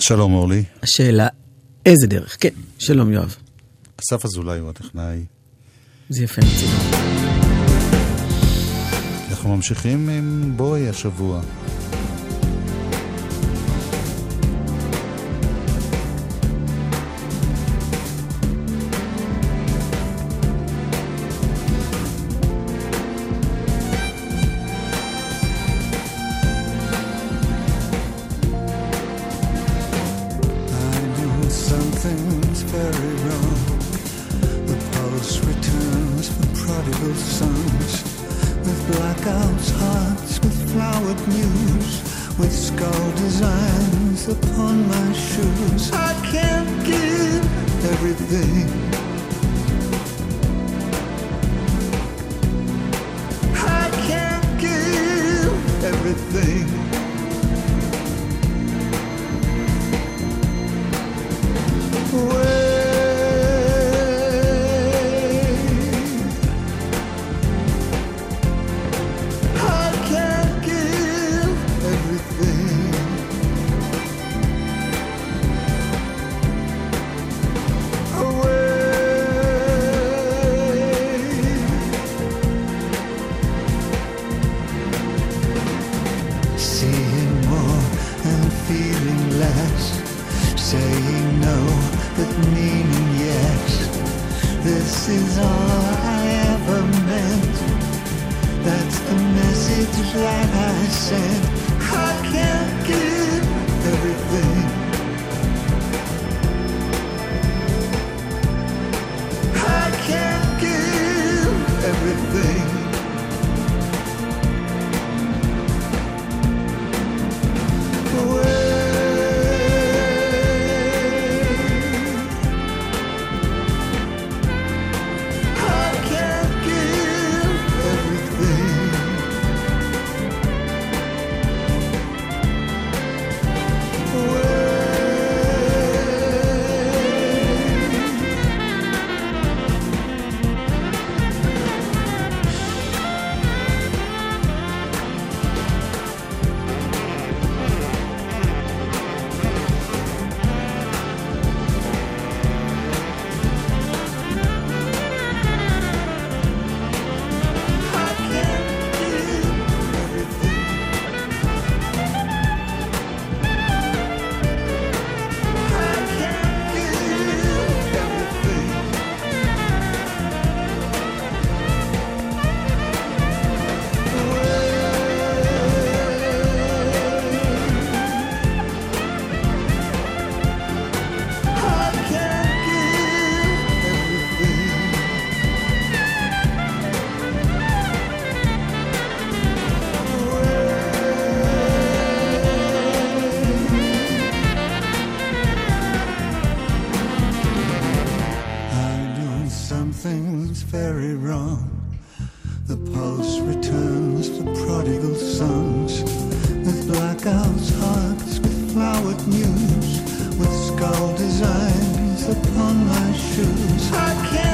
שלום אורלי. השאלה, איזה דרך? כן, שלום יואב. אסף אזולאי הוא הטכנאי. זה יפה מצידו. אנחנו ממשיכים עם בואי השבוע. choose. I can't.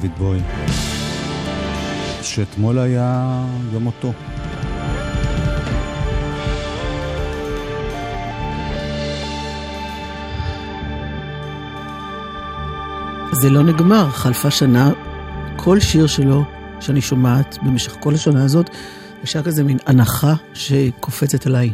דיוויד בוי, שאתמול היה יום מותו. זה לא נגמר, חלפה שנה, כל שיר שלו שאני שומעת במשך כל השנה הזאת, יש כזה מין הנחה שקופצת עליי.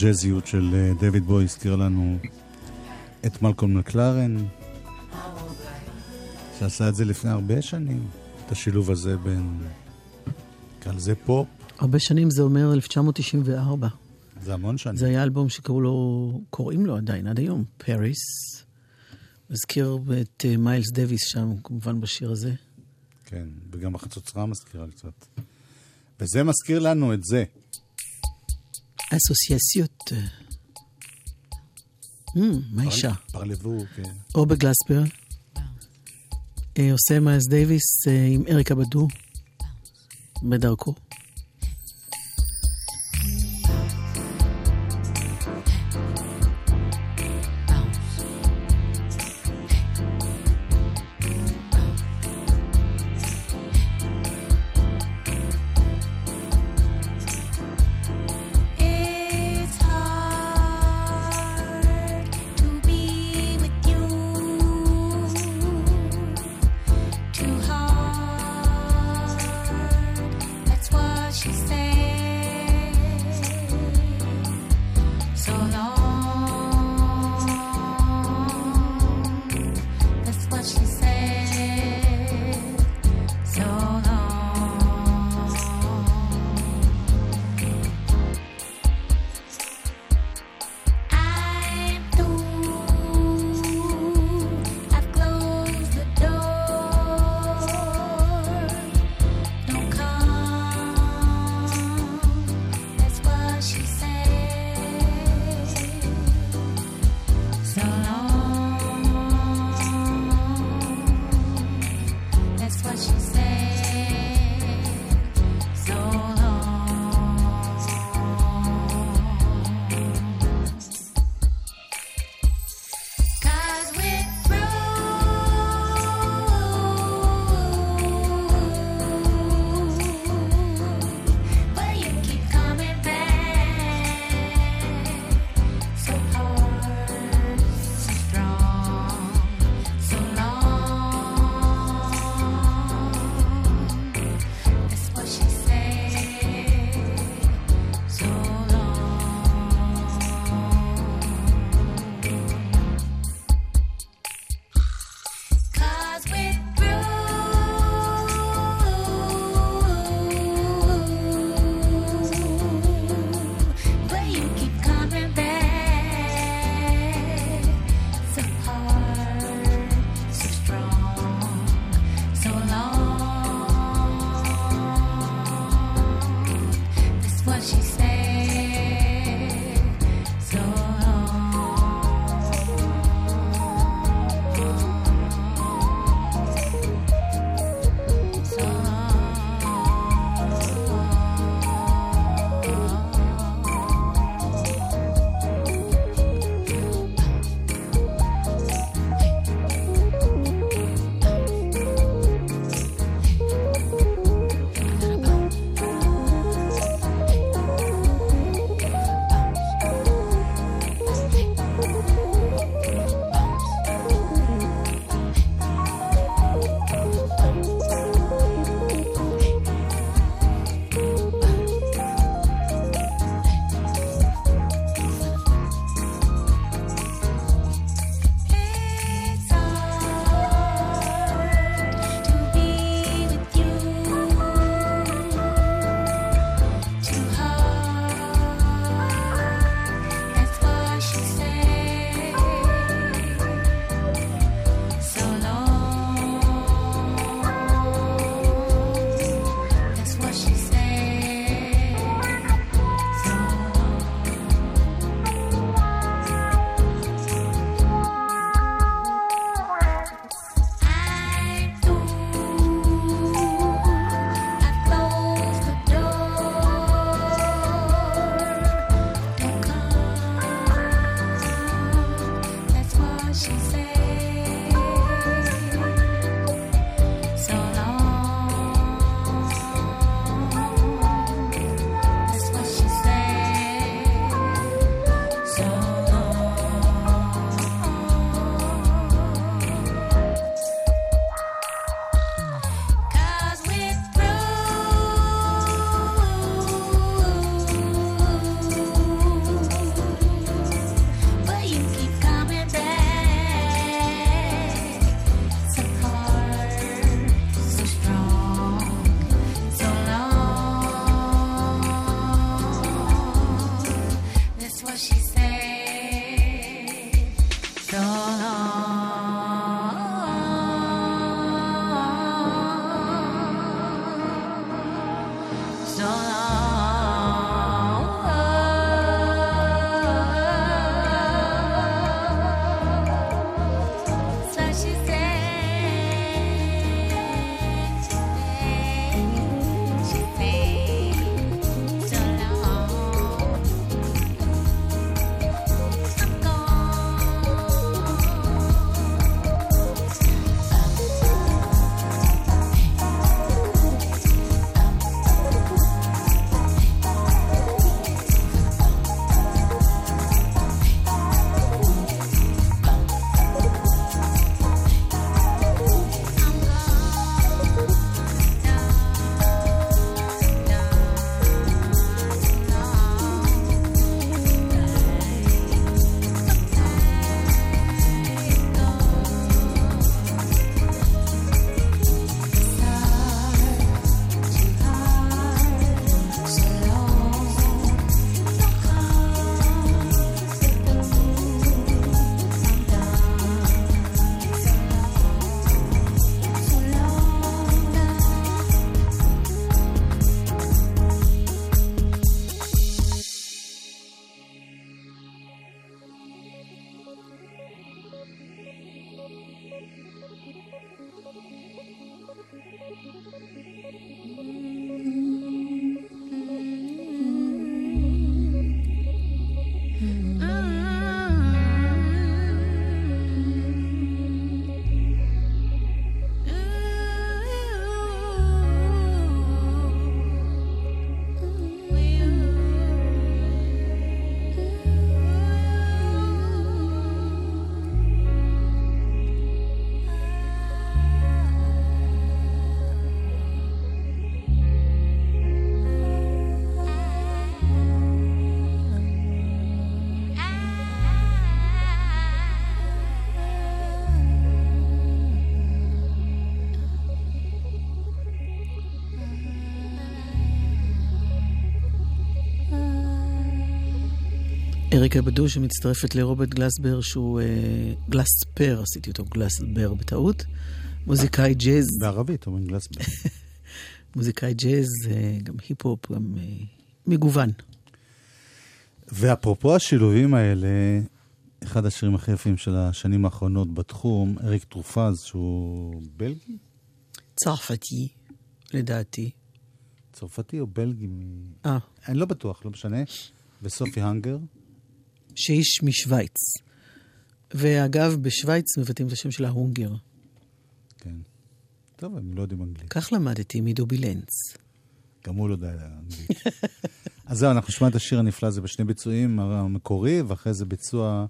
הג'אזיות של אה, דויד בוי הזכיר לנו את מלקום מקלרן, שעשה את זה לפני הרבה שנים, את השילוב הזה בין, נקרא לזה פופ. הרבה שנים זה אומר 1994. זה המון שנים. זה היה אלבום שקראו לו, קוראים לו עדיין, עד היום, פריס. מזכיר את אה, מיילס דוויס שם, כמובן בשיר הזה. כן, וגם החצוצרה מזכירה קצת. וזה מזכיר לנו את זה. אסוסייסיות. Hmm, מה אישה? פרלבו, כן. או בגלספר. אה, עושה מיילס דייוויס עם אריקה בדו בדרכו. אריקה בדו שמצטרפת לרוברט גלסבר, שהוא אה, גלספר, עשיתי אותו גלסבר בטעות. מוזיקאי ג'אז, בערבית אומרים גלסבר. מוזיקאי ג'אז, אה, גם היפ-הופ, גם אה, מגוון. ואפרופו השילובים האלה, אחד השירים הכי יפים של השנים האחרונות בתחום, אריק טרופז, שהוא בלגי? צרפתי, לדעתי. צרפתי או בלגי? אה, אני לא בטוח, לא משנה. וסופי הנגר. שאיש משוויץ. ואגב, בשוויץ מבטאים את השם שלה הונגר. כן. טוב, הם לא יודעים אנגלית. כך למדתי מדובי לנץ. גם הוא לא יודע אנגלית. אז זהו, אנחנו נשמע את השיר הנפלא הזה בשני ביצועים, המקורי, ואחרי זה ביצוע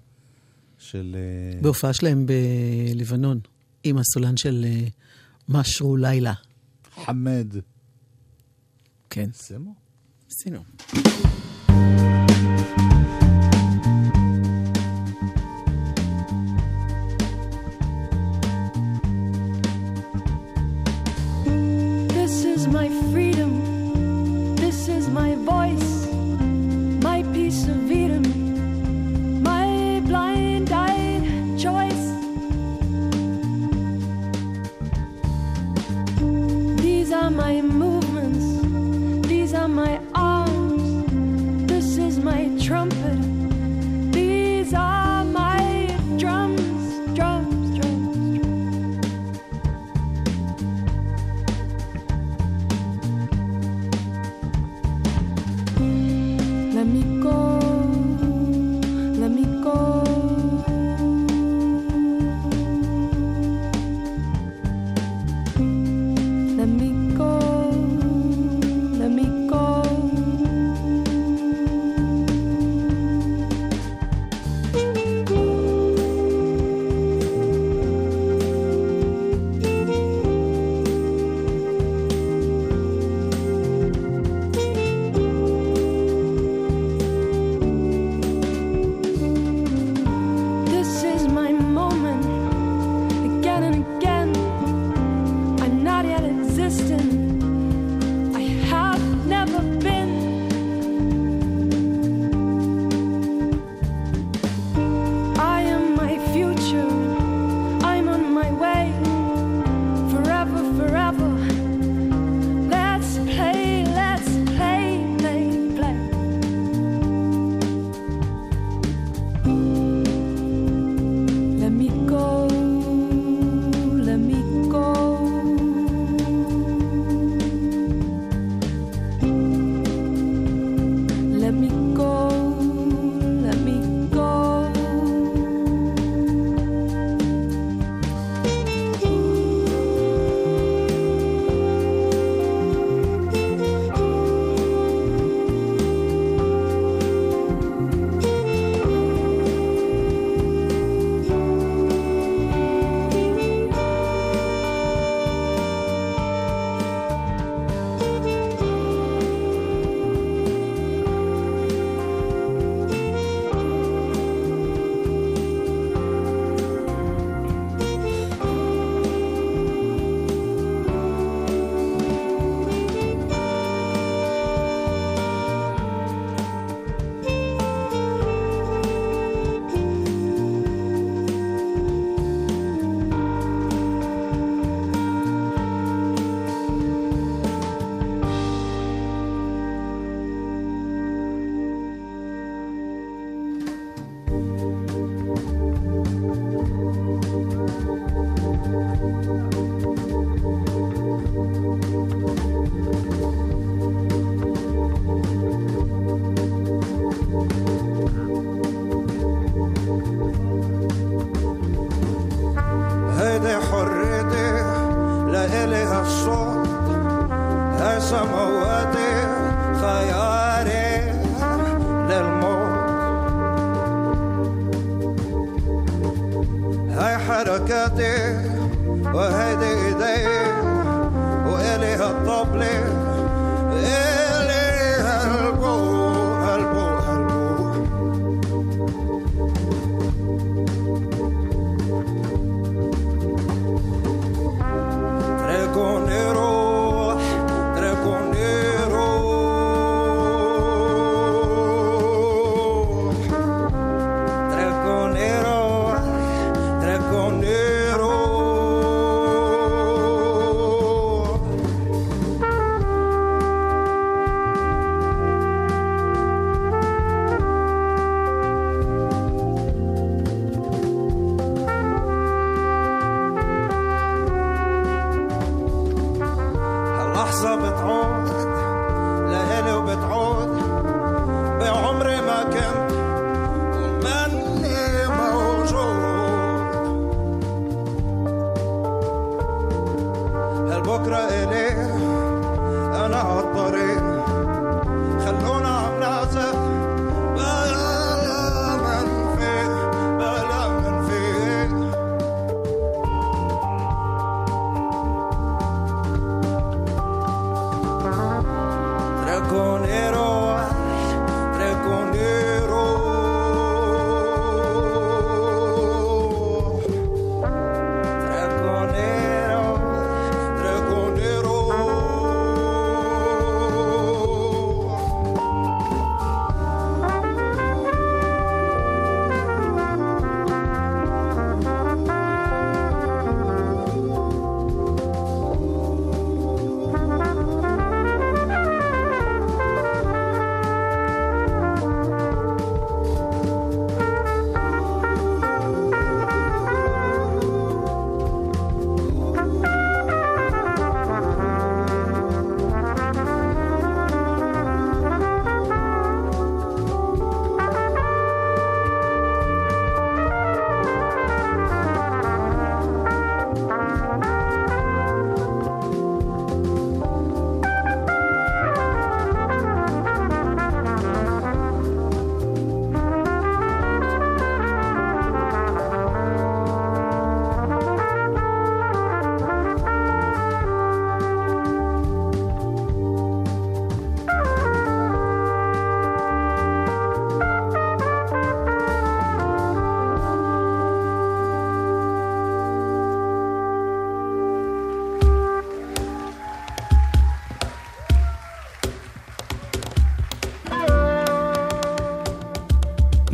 של... אה, בהופעה שלהם בלבנון, עם הסולן של אה, משרו לילה. חמד כן, סמו? עשינו.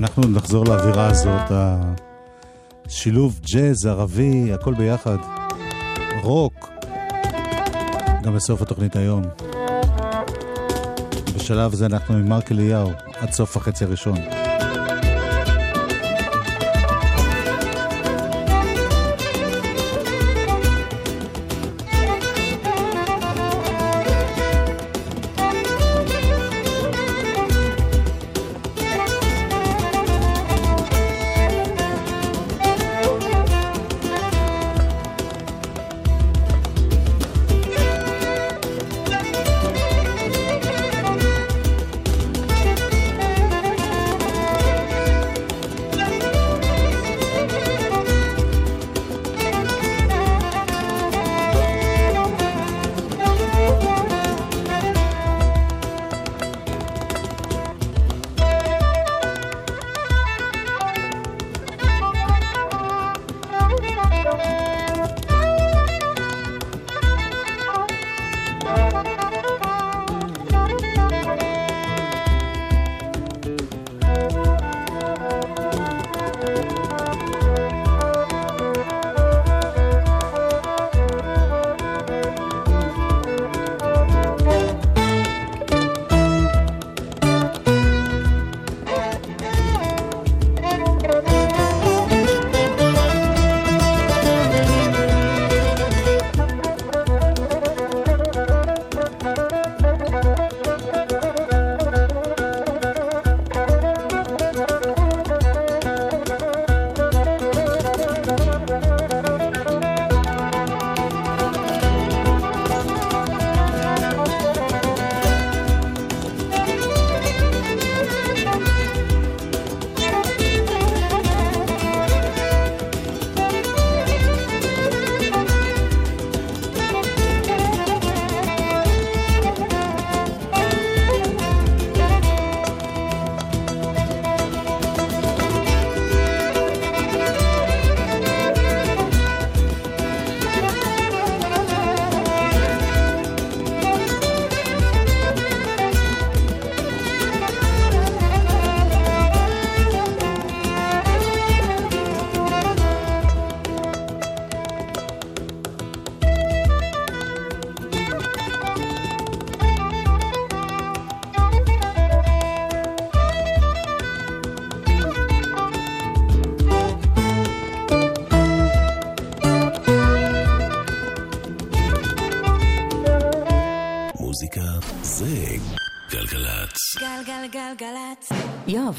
אנחנו נחזור לאווירה הזאת, השילוב ג'אז, ערבי, הכל ביחד. רוק, גם בסוף התוכנית היום. בשלב זה אנחנו עם מרק אליהו, עד סוף החצי הראשון.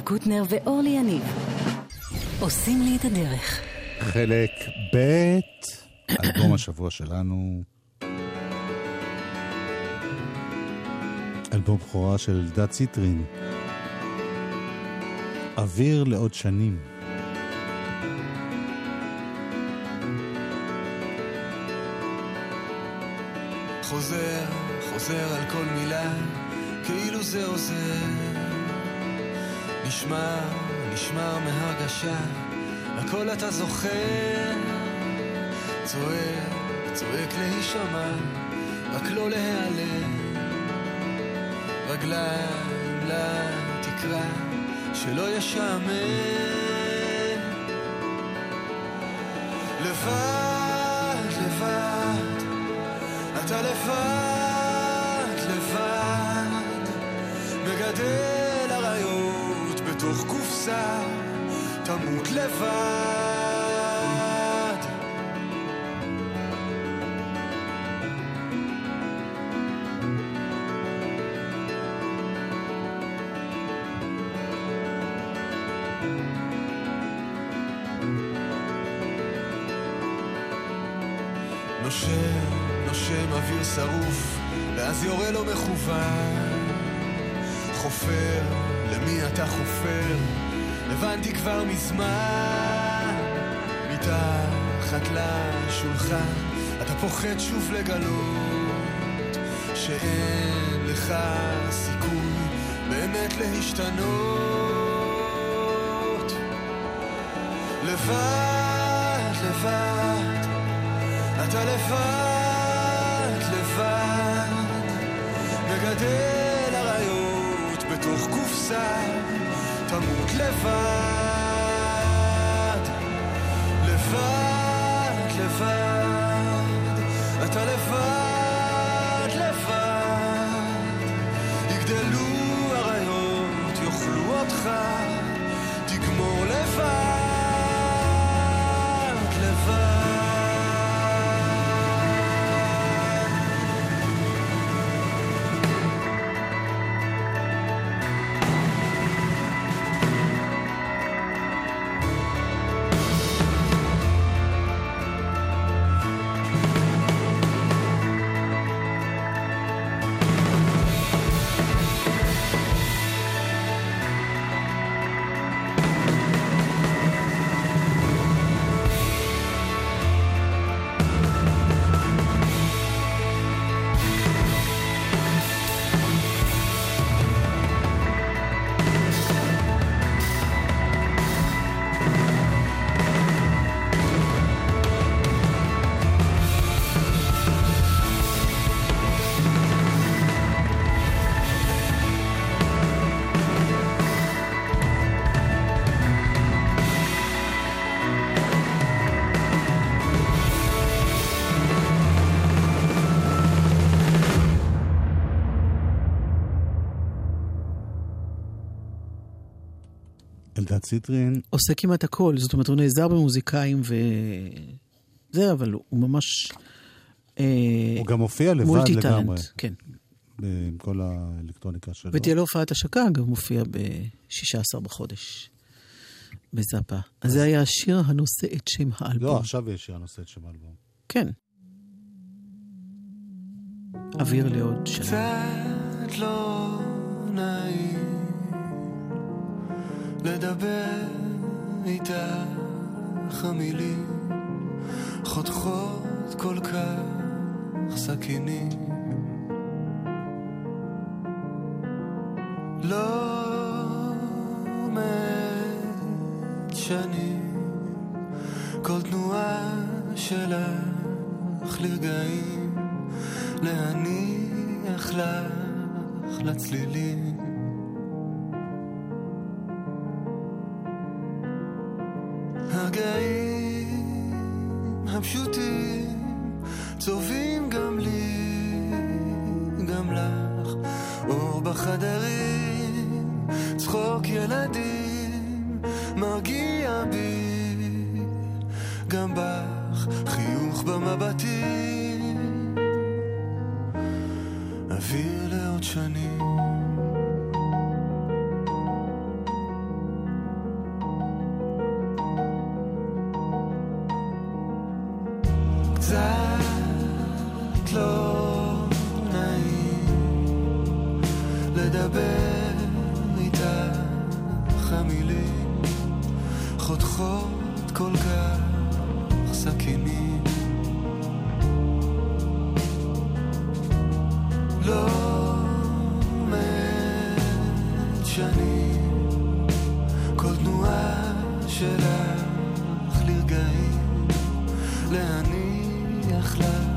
קוטנר ואורלי יניב עושים לי את הדרך. חלק ב', אלבום השבוע שלנו. אלבום בכורה של אלדד ציטרין. אוויר לעוד שנים. חוזר, חוזר על כל מילה, כאילו זה עוזר. נשמע, נשמע מהרגשה, הכל אתה זוכר. צועק, צועק להישמע, רק לא להיעלם. רגליים לתקרה, שלא ישעמם. לבד, לבד, אתה לבד, לבד, מגדל קופסה, תמות לבד. נושם, נושם אוויר שרוף, ואז יורה לו מכוון. חופר, למי אתה חופר? הבנתי כבר מזמן. מתחת לשולחן, אתה פוחד שוב לגלות שאין לך סיכוי באמת להשתנות. לבד, לבד, אתה לבד, לבד, מגדל אריות בתוך קופסה, תמות לבד, אלדד ציטרין, עושה כמעט הכל, זאת אומרת, הוא נעזר במוזיקאים ו... זה, אבל הוא ממש... אה, הוא גם מופיע לבד לגמרי, כן. עם כל האלקטרוניקה שלו. ותהיה לו הופעת השקה, גם מופיע ב-16 בחודש, בזאפה. אז זה היה השיר הנושא את שם האלבום. לא, עכשיו יש שיר הנושא את שם האלבום. כן. אוויר לעוד שנה. קצת לא נעים לדבר איתך המילים. חותכות כל כך סכינים. לא מת שנים. כל תנועה שלך לרגעים. להניח לך לצלילים שלך לרגעים להניח לך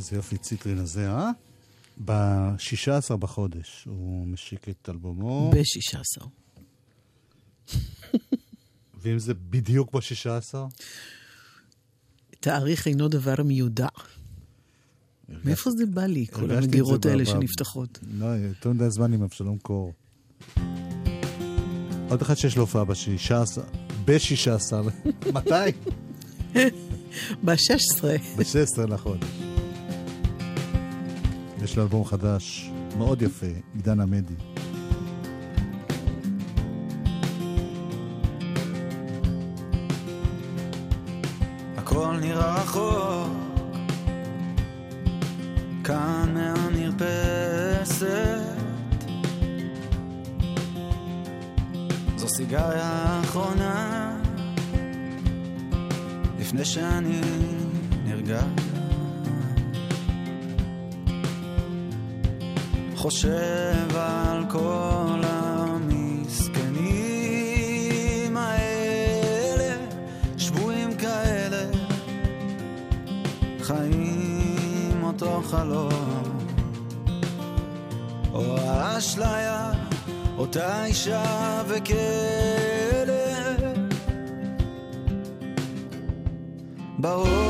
איזה יופי ציטרין הזה, אה? ב-16 בחודש הוא משיק את אלבומו, ב-16. ואם זה בדיוק ב-16, תאריך אינו דבר מיודע. מאיפה זה בא לי, כל המגירות האלה שנפתחות? לא, יותר מדי זמן עם אבשלום קור. עוד אחד שיש לו הופעה ב-16, ב-16, מתי? ב-16. ב-16 לחודש. יש לו אלבום חדש, מאוד יפה, עידן עמדי. הכל נראה רחוק. כאן מהמרפסת זו סיגריה האחרונה לפני שאני נרגע חושב על כל המסכנים האלה שבויים כאלה חיים אותו חלום. או האשליה אותה אישה וכלב בראש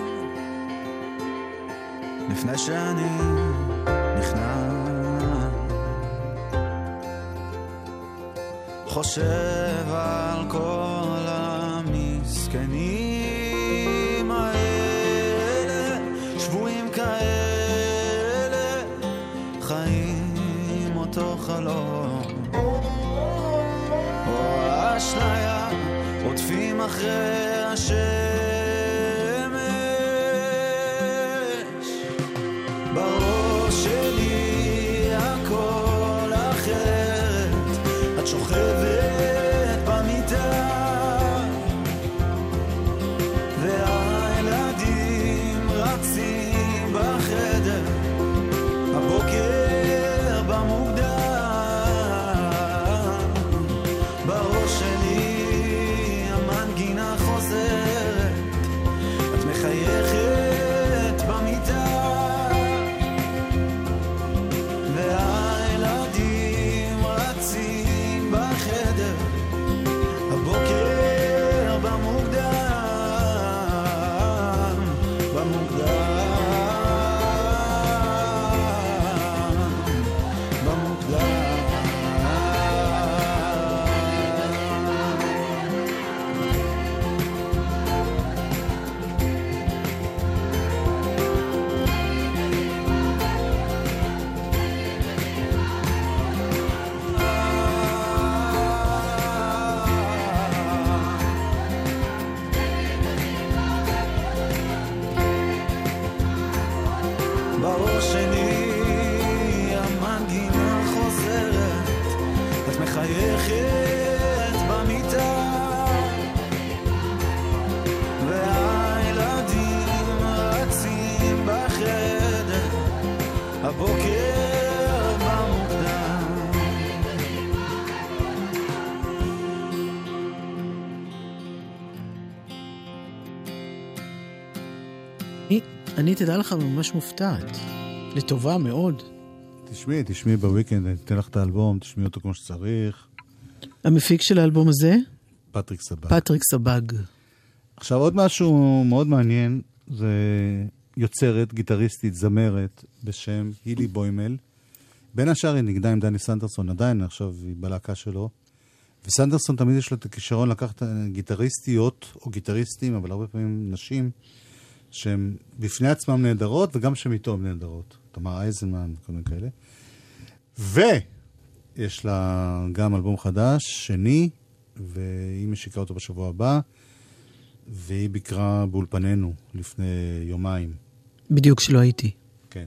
לפני שאני נכנע חושב על כל המסכנים האלה, שבויים כאלה, חיים אותו חלום. או האשליה, רודפים אחרי אני- תדע לך, ממש מופתעת. לטובה מאוד. תשמעי, תשמעי ב weekend, אני אתן לך את האלבום, תשמעי אותו כמו שצריך. המפיק של האלבום הזה, פטריק סבא. פטריק סבג. עכשיו עוד משהו מאוד מעניין, זה יוצרת, גיטריסטית, זמרת, בשם הילי בוימל. בין השאר היא נגדה עם דני סנדרסון, עדיין עכשיו היא בלהקה שלו. וסנדרסון תמיד יש לו את הכישרון לקחת גיטריסטיות או גיטריסטים, אבל הרבה פעמים נשים, שהן בפני עצמן נהדרות וגם שהן איתו הן נהדרות. תמר אייזנמן וכל מיני כאלה. ויש לה גם אלבום חדש, שני, והיא משיקה אותו בשבוע הבא, והיא ביקרה באולפנינו לפני יומיים. בדיוק שלא הייתי. כן.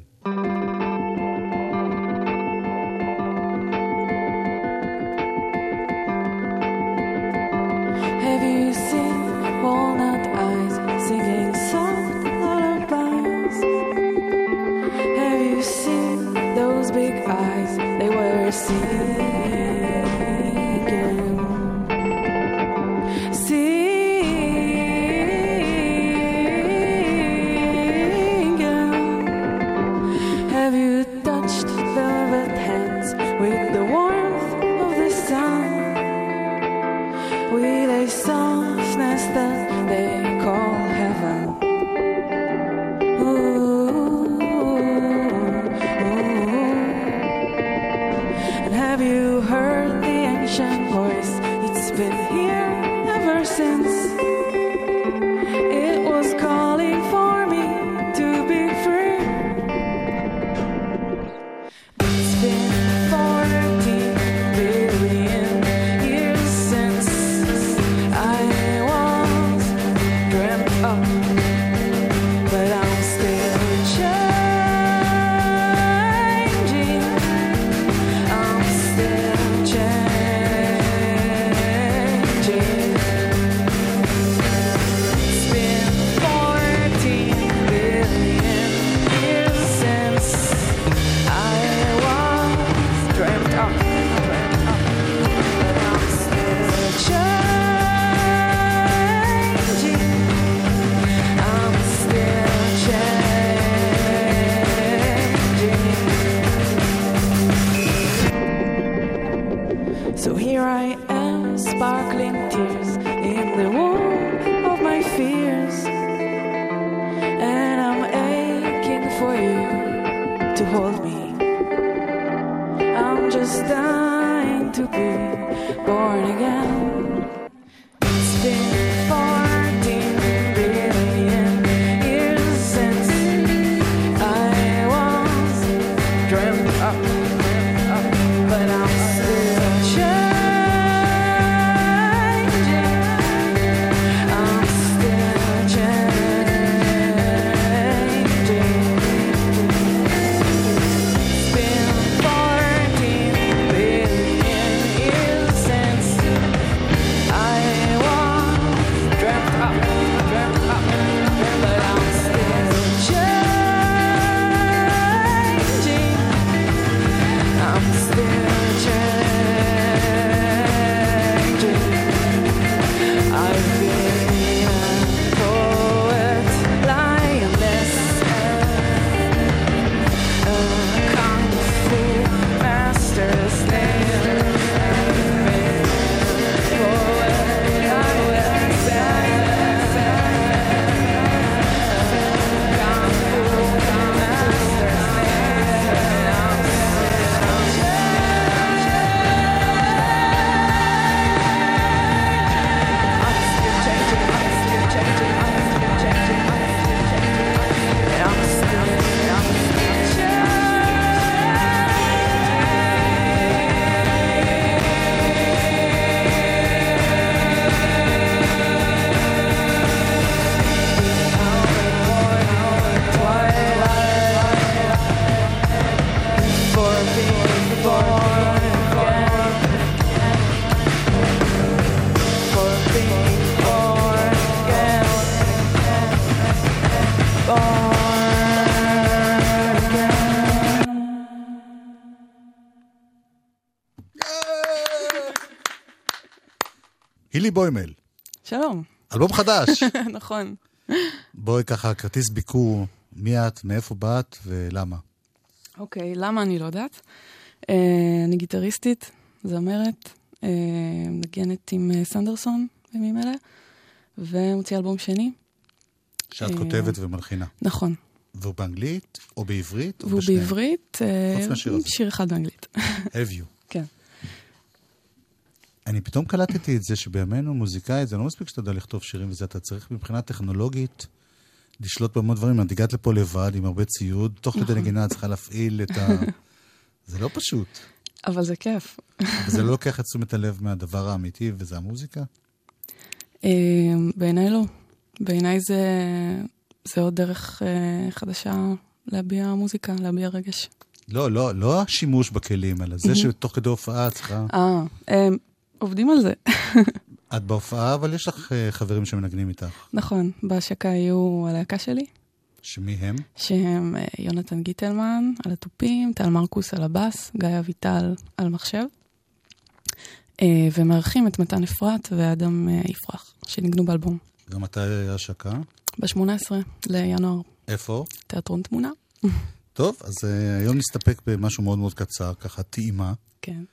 הילי בוימל, שלום, אלבום חדש. נכון. בואי ככה, כרטיס ביקור, מי את, מאיפה באת ולמה. אוקיי, למה אני לא יודעת? אה, אני גיטריסטית, זמרת, אה, מנגנת עם אה, סנדרסון בימים אלה, ומוציאה אלבום שני. שאת אה, כותבת ומלחינה. נכון. והוא באנגלית, או בעברית, או והוא בשניהם? בעברית, חוץ מהשיר הזה. שיר אחד באנגלית. Have you. אני פתאום קלטתי את זה שבימינו מוזיקאי, זה לא מספיק שאתה יודע לכתוב שירים וזה, אתה צריך מבחינה טכנולוגית לשלוט בהמון דברים. את הגעת לפה לבד עם הרבה ציוד, תוך נכון. כדי נגינה את צריכה להפעיל את ה... זה לא פשוט. אבל זה כיף. אבל זה לא לוקח את תשומת הלב מהדבר האמיתי, וזה המוזיקה. אה, בעיניי לא. בעיניי זה, זה עוד דרך אה, חדשה להביע מוזיקה, להביע רגש. לא, לא, לא השימוש בכלים, אלא זה שתוך כדי הופעה צריכה... אה, אה, עובדים על זה. את בהופעה, אבל יש לך אה, חברים שמנגנים איתך. נכון, בהשקה יהיו הלהקה שלי, שמי הם? שהם אה, יונתן גיטלמן על התופים, טל מרקוס על הבאס, גיא אביטל על מחשב, אה, ומארחים את מתן אפרת ואדם יפרח, שניגנו באלבום. גם מתי השקה? ב-18 לינואר, איפה? תיאטרון תמונה. טוב, אז היום נסתפק במשהו מאוד מאוד קצר, ככה טעימה. כן,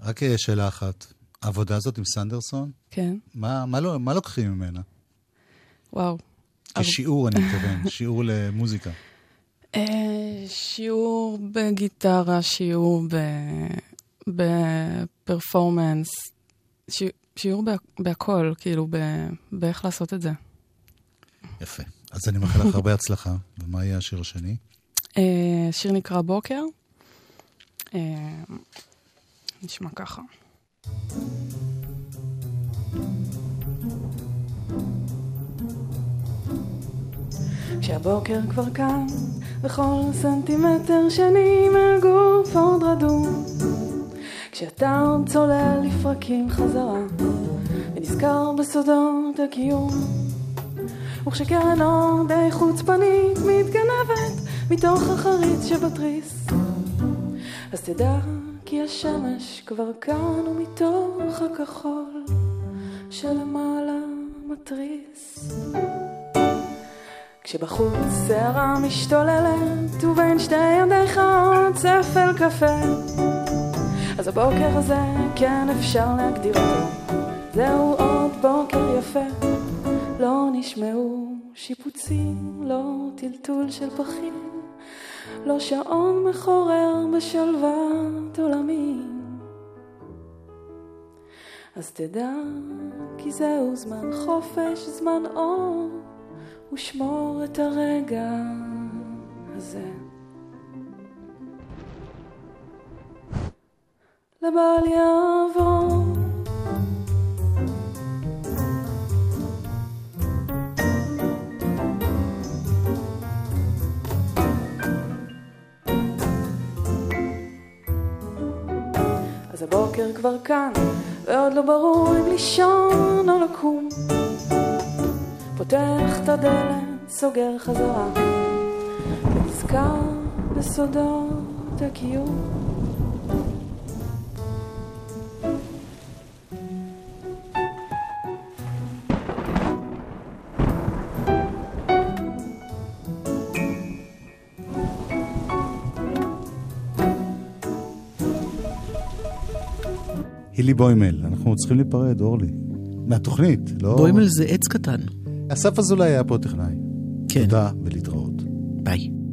רק שאלה אחת, העבודה הזאת עם סנדרסון, כן, מה, מה, לא, מה לוקחים ממנה? וואו. כשיעור, אני מתכוון, שיעור למוזיקה. אה, שיעור בגיטרה, שיעור בפרפורמנס, שי- שיעור בה- בהכל, כאילו, באיך לעשות את זה. יפה. אז אני מאחל לך הרבה הצלחה. ומה יהיה השיר השני? אה, השיר נקרא בוקר. אה, נשמע ככה. כשהבוקר כבר כאן, וכל סנטימטר שני מהגוף עוד רדום. כשאתה עוד צולל לפרקים חזרה, ונזכר בסודות הקיום. וכשקרן אור די חוצפנית מתגנבת מתוך החריץ שבתריס. אז תדע כי השמש כבר כאן ומתוך הכחול שלמעלה מתריס. כשבחוץ סערה משתוללת ובין שתי ידיך עוד צפל קפה אז הבוקר הזה כן אפשר להגדיר אותו זהו עוד בוקר יפה לא נשמעו שיפוצים, לא טלטול של פחים לא שעון מחורר בשלוות עולמים אז תדע, כי זהו זמן חופש, זמן אור, ושמור את הרגע הזה. לבל יעבור הבוקר כבר כאן, ועוד לא ברור אם לישון או לקום. פותח את הדלת, סוגר חזרה, ונזכר בסודות הקיום. הילי בוימל, אנחנו צריכים להיפרד, אורלי. מהתוכנית, לא... בוימל זה עץ קטן. אסף אזולאי היה פה טכנאי. כן. תודה ולהתראות. ביי.